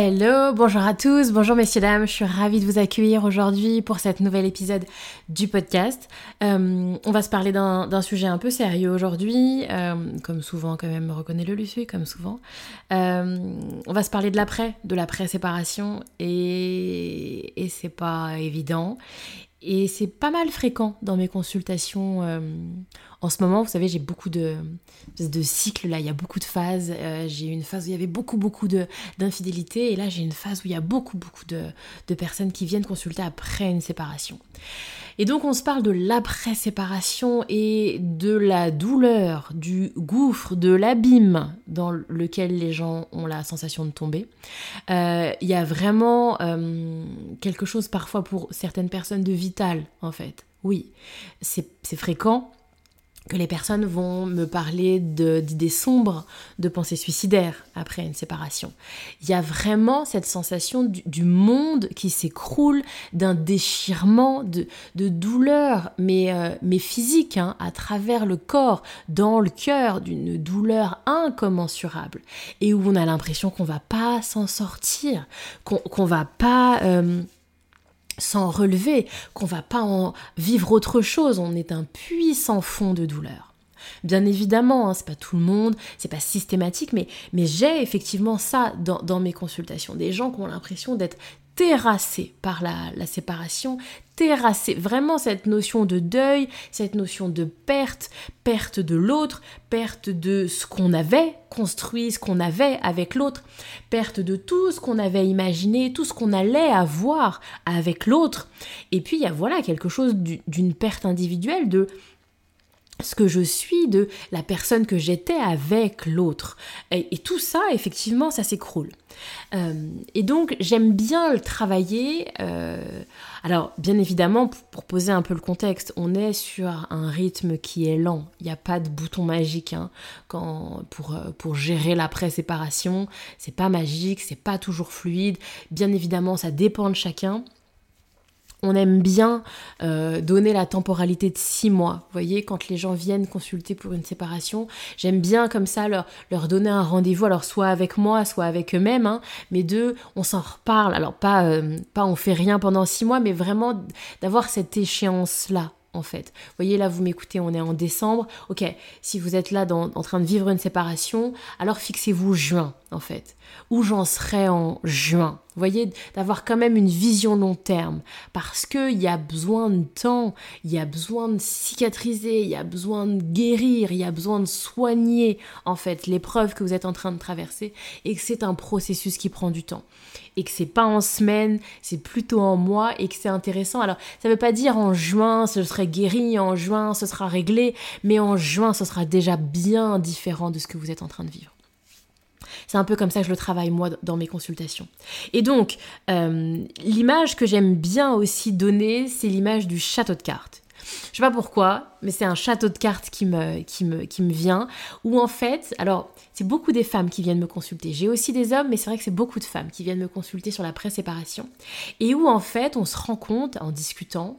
Hello, bonjour à tous, bonjour messieurs dames, je suis ravie de vous accueillir aujourd'hui pour cet nouvel épisode du podcast. Euh, on va se parler d'un sujet un peu sérieux aujourd'hui, euh, comme souvent quand même, reconnaît le Lucie, comme souvent. Euh, on va se parler de l'après, de l'après-séparation, et c'est pas évident. Et c'est pas mal fréquent dans mes consultations. Euh, en ce moment, vous savez, j'ai beaucoup de, cycles là, il y a beaucoup de phases. Euh, j'ai une phase où il y avait beaucoup, beaucoup d'infidélité. Et là, j'ai une phase où il y a beaucoup, beaucoup de personnes qui viennent consulter après une séparation. Et donc on se parle de l'après-séparation et de la douleur, du gouffre, de l'abîme dans lequel les gens ont la sensation de tomber. Euh, il y a vraiment euh, quelque chose parfois pour certaines personnes de vital en fait. Oui, c'est fréquent, que les personnes vont me parler d'idées sombres, de pensées suicidaires après une séparation. Il y a vraiment cette sensation du, monde qui s'écroule, d'un déchirement, de, de douleur, mais, euh, mais physique, hein, à travers le corps, dans le cœur, d'une douleur incommensurable, et où on a l'impression qu'on va pas s'en sortir, qu'on va pas... Euh, sans relever, qu'on va pas en vivre autre chose, on est un puissant fond de douleur. Bien évidemment, hein, c'est pas tout le monde, c'est pas systématique, mais, mais j'ai effectivement ça dans mes consultations. Des gens qui ont l'impression d'être terrassés par la, la séparation, terrasser vraiment cette notion de deuil, cette notion de perte, perte de l'autre, perte de ce qu'on avait construit, ce qu'on avait avec l'autre, perte de tout ce qu'on avait imaginé, tout ce qu'on allait avoir avec l'autre. Et puis il y a voilà quelque chose d'une perte individuelle de ce que je suis, de la personne que j'étais avec l'autre. Et, tout ça, effectivement, ça s'écroule. Euh, et donc, j'aime bien le travailler. Euh, alors, bien évidemment, pour poser un peu le contexte, on est sur un rythme qui est lent. Il n'y a pas de bouton magique hein, quand, pour, euh, pour gérer l'après-séparation. C'est pas magique, c'est pas toujours fluide. Bien évidemment, ça dépend de chacun on aime bien euh, donner la temporalité de six mois. Vous voyez, quand les gens viennent consulter pour une séparation, j'aime bien comme ça leur, leur donner un rendez-vous, alors soit avec moi, soit avec eux-mêmes, hein, mais deux, on s'en reparle. Alors pas, euh, pas on fait rien pendant six mois, mais vraiment d'avoir cette échéance-là en fait. Vous voyez, là, vous m'écoutez, on est en décembre. Ok, si vous êtes là en train de vivre une séparation, alors fixez-vous juin, en fait. Où j'en serai en juin. Vous voyez, d'avoir quand même une vision long terme. Parce qu'il y a besoin de temps, il y a besoin de cicatriser, il y a besoin de guérir, il y a besoin de soigner, en fait, l'épreuve que vous êtes en train de traverser. Et que c'est un processus qui prend du temps et que c'est pas en semaine, c'est plutôt en mois et que c'est intéressant. Alors, ça veut pas dire en juin ce serait guéri, en juin ce sera réglé, mais en juin ce sera déjà bien différent de ce que vous êtes en train de vivre. C'est un peu comme ça que je le travaille moi dans mes consultations. Et donc, euh, l'image que j'aime bien aussi donner, c'est l'image du château de cartes. Je sais pas pourquoi, mais c'est un château de cartes qui me, qui me, qui me vient, où en fait, alors c'est beaucoup des femmes qui viennent me consulter. J'ai aussi des hommes, mais c'est vrai que c'est beaucoup de femmes qui viennent me consulter sur la pré-séparation. Et où en fait, on se rend compte en discutant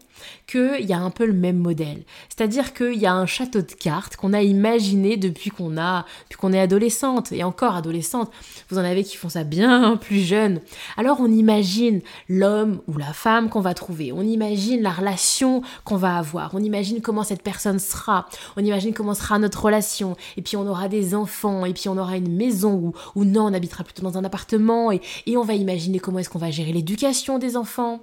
qu'il y a un peu le même modèle. C'est-à-dire qu'il y a un château de cartes qu'on a imaginé depuis qu'on a, qu'on est adolescente et encore adolescente. Vous en avez qui font ça bien plus jeune. Alors on imagine l'homme ou la femme qu'on va trouver. On imagine la relation qu'on va avoir. On imagine comment cette personne sera. On imagine comment sera notre relation. Et puis on aura des enfants. Et puis on aura une maison ou, ou non, on habitera plutôt dans un appartement et, et on va imaginer comment est-ce qu'on va gérer l'éducation des enfants.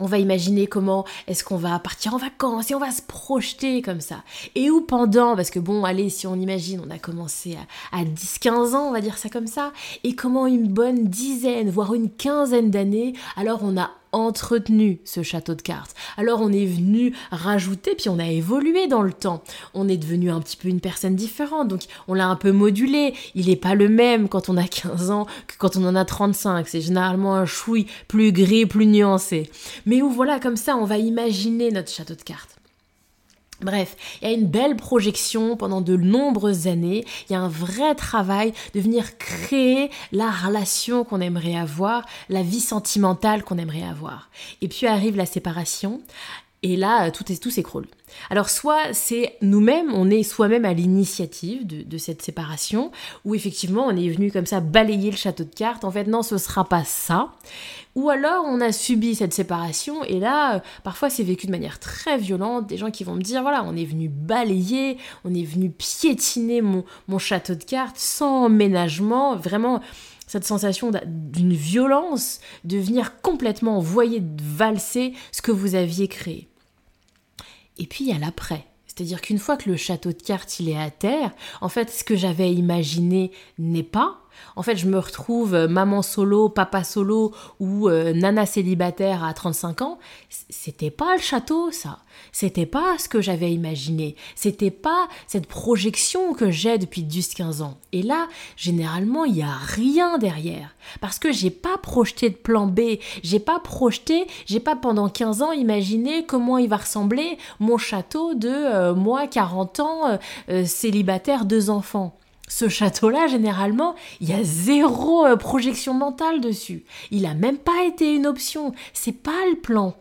On va imaginer comment est-ce qu'on va partir en vacances et on va se projeter comme ça. Et où pendant, parce que bon, allez, si on imagine, on a commencé à, à 10-15 ans, on va dire ça comme ça, et comment une bonne dizaine, voire une quinzaine d'années, alors on a entretenu ce château de cartes. Alors on est venu rajouter, puis on a évolué dans le temps. On est devenu un petit peu une personne différente, donc on l'a un peu modulé. Il n'est pas le même quand on a 15 ans que quand on en a 35. C'est généralement un chouille plus gris, plus nuancé. Mais où voilà, comme ça, on va imaginer notre château de cartes. Bref, il y a une belle projection pendant de nombreuses années, il y a un vrai travail de venir créer la relation qu'on aimerait avoir, la vie sentimentale qu'on aimerait avoir. Et puis arrive la séparation, et là, tout, tout s'écroule. Alors soit c'est nous-mêmes, on est soi-même à l'initiative de, cette séparation, ou effectivement on est venu comme ça balayer le château de cartes, en fait non ce sera pas ça, ou alors on a subi cette séparation et là parfois c'est vécu de manière très violente, des gens qui vont me dire voilà on est venu balayer, on est venu piétiner mon, château de cartes sans ménagement, vraiment cette sensation d'une violence, de venir complètement voyer valser ce que vous aviez créé. Et puis il y a l'après. C'est-à-dire qu'une fois que le château de cartes il est à terre, en fait ce que j'avais imaginé n'est pas, en fait, je me retrouve euh, maman solo, papa solo ou euh, nana célibataire à 35 ans. C'était pas le château, ça. C'était pas ce que j'avais imaginé. C'était pas cette projection que j'ai depuis 10-15 ans. Et là, généralement, il y a rien derrière. Parce que j'ai pas projeté de plan B. J'ai pas projeté, j'ai pas pendant 15 ans imaginé comment il va ressembler mon château de euh, moi, 40 ans, célibataire, deux enfants. Ce château-là, généralement, il y a zéro euh, projection mentale dessus. Il a même pas été une option. C'est pas le plan.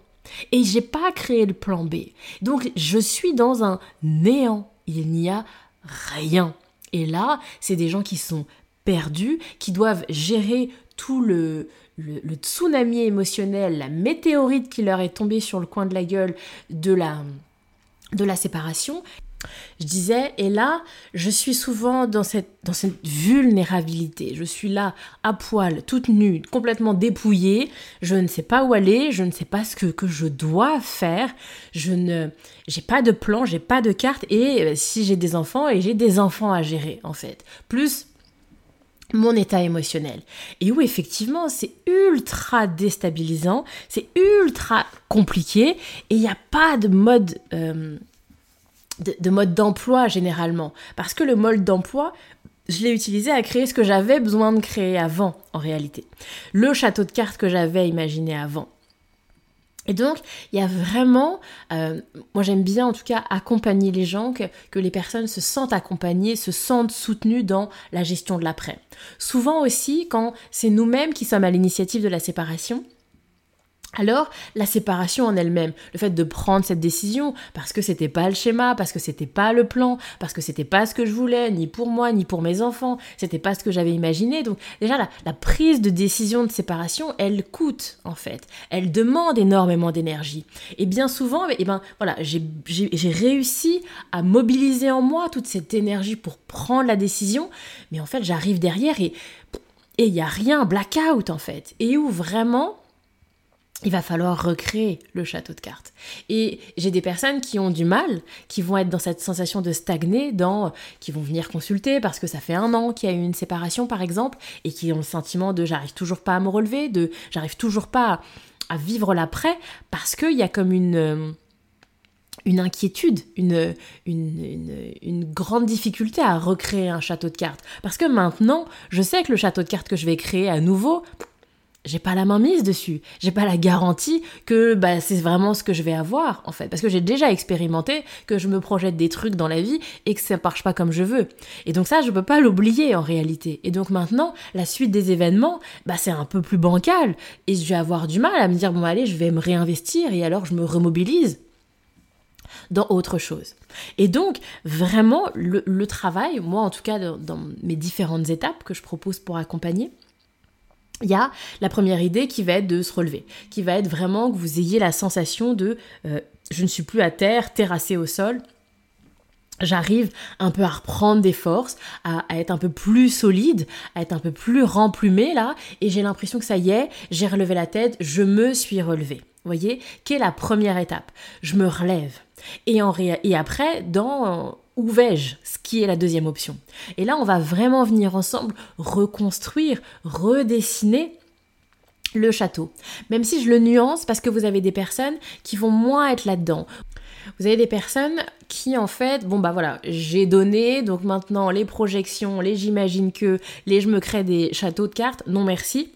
Et j'ai pas créé le plan B. Donc je suis dans un néant. Il n'y a rien. Et là, c'est des gens qui sont perdus, qui doivent gérer tout le, tsunami émotionnel, la météorite qui leur est tombée sur le coin de la gueule de la, de la séparation je disais, et là, je suis souvent dans cette, dans cette vulnérabilité. Je suis là, à poil, toute nue, complètement dépouillée. Je ne sais pas où aller, je ne sais pas ce que, que je dois faire. Je ne, j'ai pas de plan, j'ai pas de carte. Et euh, si j'ai des enfants, et j'ai des enfants à gérer, en fait. Plus mon état émotionnel. Et où effectivement c'est ultra déstabilisant, c'est ultra compliqué et il n'y a pas de mode euh, de, mode d'emploi généralement. Parce que le mode d'emploi, je l'ai utilisé à créer ce que j'avais besoin de créer avant, en réalité. Le château de cartes que j'avais imaginé avant. Et donc, il y a vraiment, euh, moi j'aime bien en tout cas accompagner les gens, que, que, les personnes se sentent accompagnées, se sentent soutenues dans la gestion de l'après. Souvent aussi, quand c'est nous-mêmes qui sommes à l'initiative de la séparation, alors, la séparation en elle-même, le fait de prendre cette décision, parce que c'était pas le schéma, parce que c'était pas le plan, parce que c'était pas ce que je voulais, ni pour moi, ni pour mes enfants, c'était pas ce que j'avais imaginé. Donc, déjà, la, prise de décision de séparation, elle coûte, en fait. Elle demande énormément d'énergie. Et bien souvent, eh ben, voilà, j'ai réussi à mobiliser en moi toute cette énergie pour prendre la décision, mais en fait, j'arrive derrière et il n'y a rien, blackout, en fait. Et où vraiment, il va falloir recréer le château de cartes. Et j'ai des personnes qui ont du mal, qui vont être dans cette sensation de stagner, dans, qui vont venir consulter parce que ça fait un an qu'il y a eu une séparation par exemple, et qui ont le sentiment de j'arrive toujours pas à me relever, de j'arrive toujours pas à, vivre l'après, parce qu'il y a comme une, euh, une inquiétude, une, une, une, grande difficulté à recréer un château de cartes. Parce que maintenant, je sais que le château de cartes que je vais créer à nouveau, j'ai pas la main mise dessus. J'ai pas la garantie que bah, c'est vraiment ce que je vais avoir, en fait. Parce que j'ai déjà expérimenté que je me projette des trucs dans la vie et que ça marche pas comme je veux. Et donc ça, je peux pas l'oublier en réalité. Et donc maintenant, la suite des événements, bah, c'est un peu plus bancal. Et je vais avoir du mal à me dire, bon, allez, je vais me réinvestir et alors je me remobilise dans autre chose. Et donc, vraiment, le, travail, moi en tout cas, dans mes différentes étapes que je propose pour accompagner, il y a la première idée qui va être de se relever, qui va être vraiment que vous ayez la sensation de euh, je ne suis plus à terre, terrassé au sol. J'arrive un peu à reprendre des forces, à, être un peu plus solide, à être un peu plus remplumé là, et j'ai l'impression que ça y est, j'ai relevé la tête, je me suis relevé. voyez, qui est la première étape. Je me relève. Et, en et après, dans où vais-je Ce qui est la deuxième option. Et là, on va vraiment venir ensemble reconstruire, redessiner le château. Même si je le nuance parce que vous avez des personnes qui vont moins être là-dedans. Vous avez des personnes qui en fait, bon bah voilà, j'ai donné, donc maintenant les projections, les j'imagine que, les je me crée des châteaux de cartes, non merci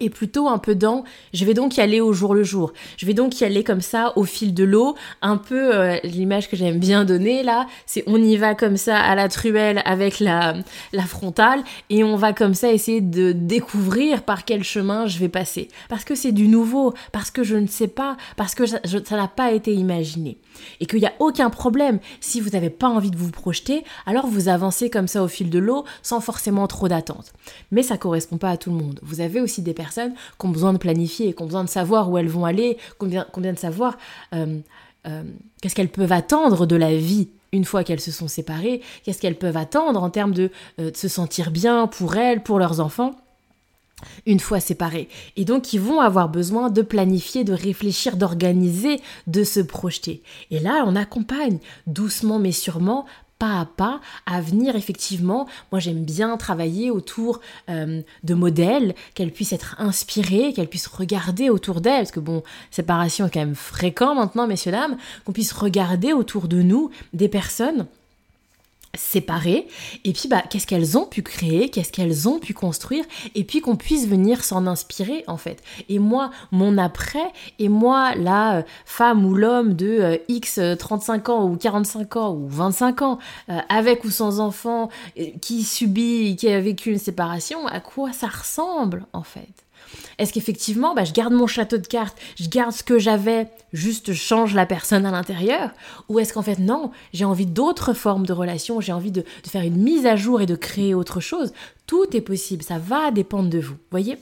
et plutôt un peu dans je vais donc y aller au jour le jour. Je vais donc y aller comme ça au fil de l'eau, un peu euh, l'image que j'aime bien donner là, c'est on y va comme ça à la truelle avec la, la frontale et on va comme ça essayer de découvrir par quel chemin je vais passer. Parce que c'est du nouveau, parce que je ne sais pas, parce que ça n'a pas été imaginé. Et qu'il n'y a aucun problème si vous n'avez pas envie de vous projeter, alors vous avancez comme ça au fil de l'eau sans forcément trop d'attente. Mais ça correspond pas à tout le monde. Vous avez aussi des personnes qui ont besoin de planifier, qui ont besoin de savoir où elles vont aller, combien de savoir euh, euh, qu'est-ce qu'elles peuvent attendre de la vie une fois qu'elles se sont séparées, qu'est-ce qu'elles peuvent attendre en termes de, euh, de se sentir bien pour elles, pour leurs enfants une fois séparées. Et donc, ils vont avoir besoin de planifier, de réfléchir, d'organiser, de se projeter. Et là, on accompagne doucement mais sûrement pas à pas à venir effectivement. Moi j'aime bien travailler autour euh, de modèles, qu'elles puissent être inspirées, qu'elles puissent regarder autour d'elles, parce que bon, séparation est quand même fréquent maintenant, messieurs, dames, qu'on puisse regarder autour de nous des personnes séparées. Et puis bah qu'est-ce qu'elles ont pu créer qu'est-ce qu'elles ont pu construire et puis qu'on puisse venir s'en inspirer en fait. Et moi mon après et moi la euh, femme ou l'homme de euh, x 35 ans ou 45 ans ou 25 ans euh, avec ou sans enfant qui subit qui a vécu une séparation à quoi ça ressemble en fait? Est-ce qu'effectivement, bah, je garde mon château de cartes, je garde ce que j'avais, juste change la personne à l'intérieur? Ou est-ce qu'en fait, non, j'ai envie d'autres formes de relations, j'ai envie de, de faire une mise à jour et de créer autre chose? Tout est possible, ça va dépendre de vous, voyez?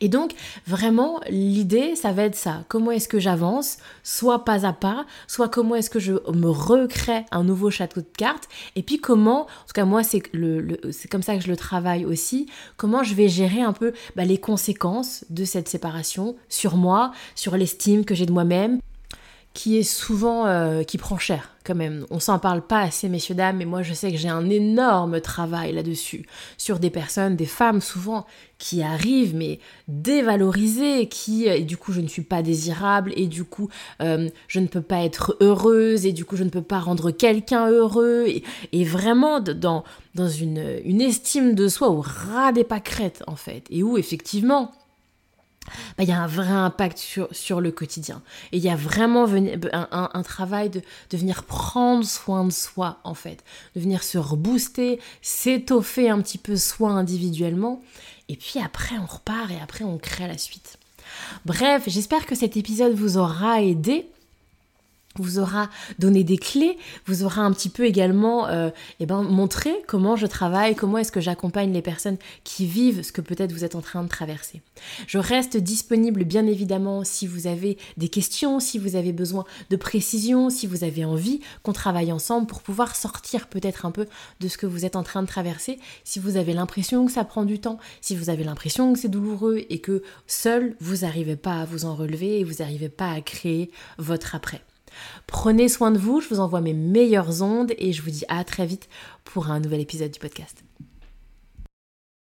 Et donc, vraiment, l'idée, ça va être ça. Comment est-ce que j'avance, soit pas à pas, soit comment est-ce que je me recrée un nouveau château de cartes, et puis comment, en tout cas moi, c'est le, comme ça que je le travaille aussi, comment je vais gérer un peu bah, les conséquences de cette séparation sur moi, sur l'estime que j'ai de moi-même, qui est souvent euh, qui prend cher quand même. On s'en parle pas assez, messieurs dames, mais moi je sais que j'ai un énorme travail là-dessus sur des personnes, des femmes souvent qui arrivent mais dévalorisées, qui et du coup je ne suis pas désirable et du coup euh, je ne peux pas être heureuse et du coup je ne peux pas rendre quelqu'un heureux et, vraiment dans dans une, une estime de soi au ras des pâquerettes en fait et où effectivement bah, il y a un vrai impact sur, sur le quotidien. Et il y a vraiment un, un, travail de, de, venir prendre soin de soi, en fait. De venir se rebooster, s'étoffer un petit peu soi individuellement. Et puis après, on repart et après, on crée la suite. Bref, j'espère que cet épisode vous aura aidé vous aura donné des clés, vous aura un petit peu également euh, eh ben, montré comment je travaille, comment est-ce que j'accompagne les personnes qui vivent ce que peut-être vous êtes en train de traverser. Je reste disponible bien évidemment si vous avez des questions, si vous avez besoin de précision, si vous avez envie qu'on travaille ensemble pour pouvoir sortir peut-être un peu de ce que vous êtes en train de traverser, si vous avez l'impression que ça prend du temps, si vous avez l'impression que c'est douloureux et que seul vous n'arrivez pas à vous en relever et vous n'arrivez pas à créer votre après. Prenez soin de vous, je vous envoie mes meilleures ondes et je vous dis à très vite pour un nouvel épisode du podcast.